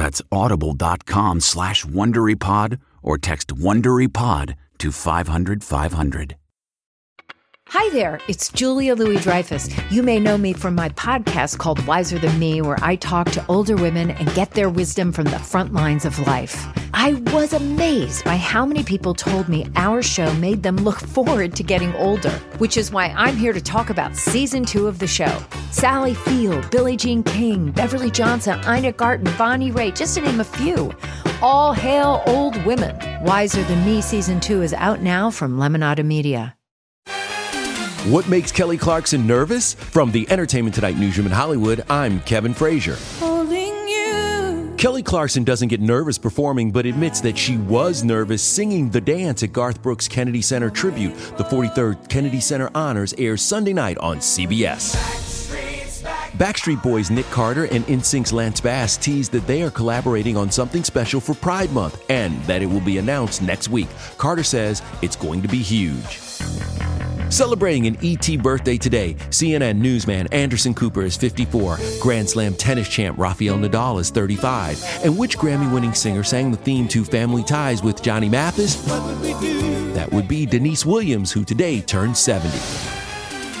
That's audible.com slash WonderyPod or text WonderyPod to 500 500. Hi there, it's Julia Louis Dreyfus. You may know me from my podcast called Wiser Than Me, where I talk to older women and get their wisdom from the front lines of life. I was amazed by how many people told me our show made them look forward to getting older, which is why I'm here to talk about season two of the show. Sally Field, Billie Jean King, Beverly Johnson, Ina Garten, Bonnie Raitt, just to name a few. All hail old women. Wiser Than Me season two is out now from Lemonada Media. What makes Kelly Clarkson nervous? From the Entertainment Tonight newsroom in Hollywood, I'm Kevin Frazier. Kelly Clarkson doesn't get nervous performing, but admits that she was nervous singing the dance at Garth Brooks Kennedy Center tribute. The 43rd Kennedy Center Honors airs Sunday night on CBS. Backstreet Boys Nick Carter and NSYNC's Lance Bass teased that they are collaborating on something special for Pride Month and that it will be announced next week. Carter says it's going to be huge. Celebrating an ET birthday today, CNN newsman Anderson Cooper is 54, Grand Slam tennis champ Rafael Nadal is 35, and which Grammy winning singer sang the theme to Family Ties with Johnny Mathis? Would that would be Deniece Williams, who today turned 70.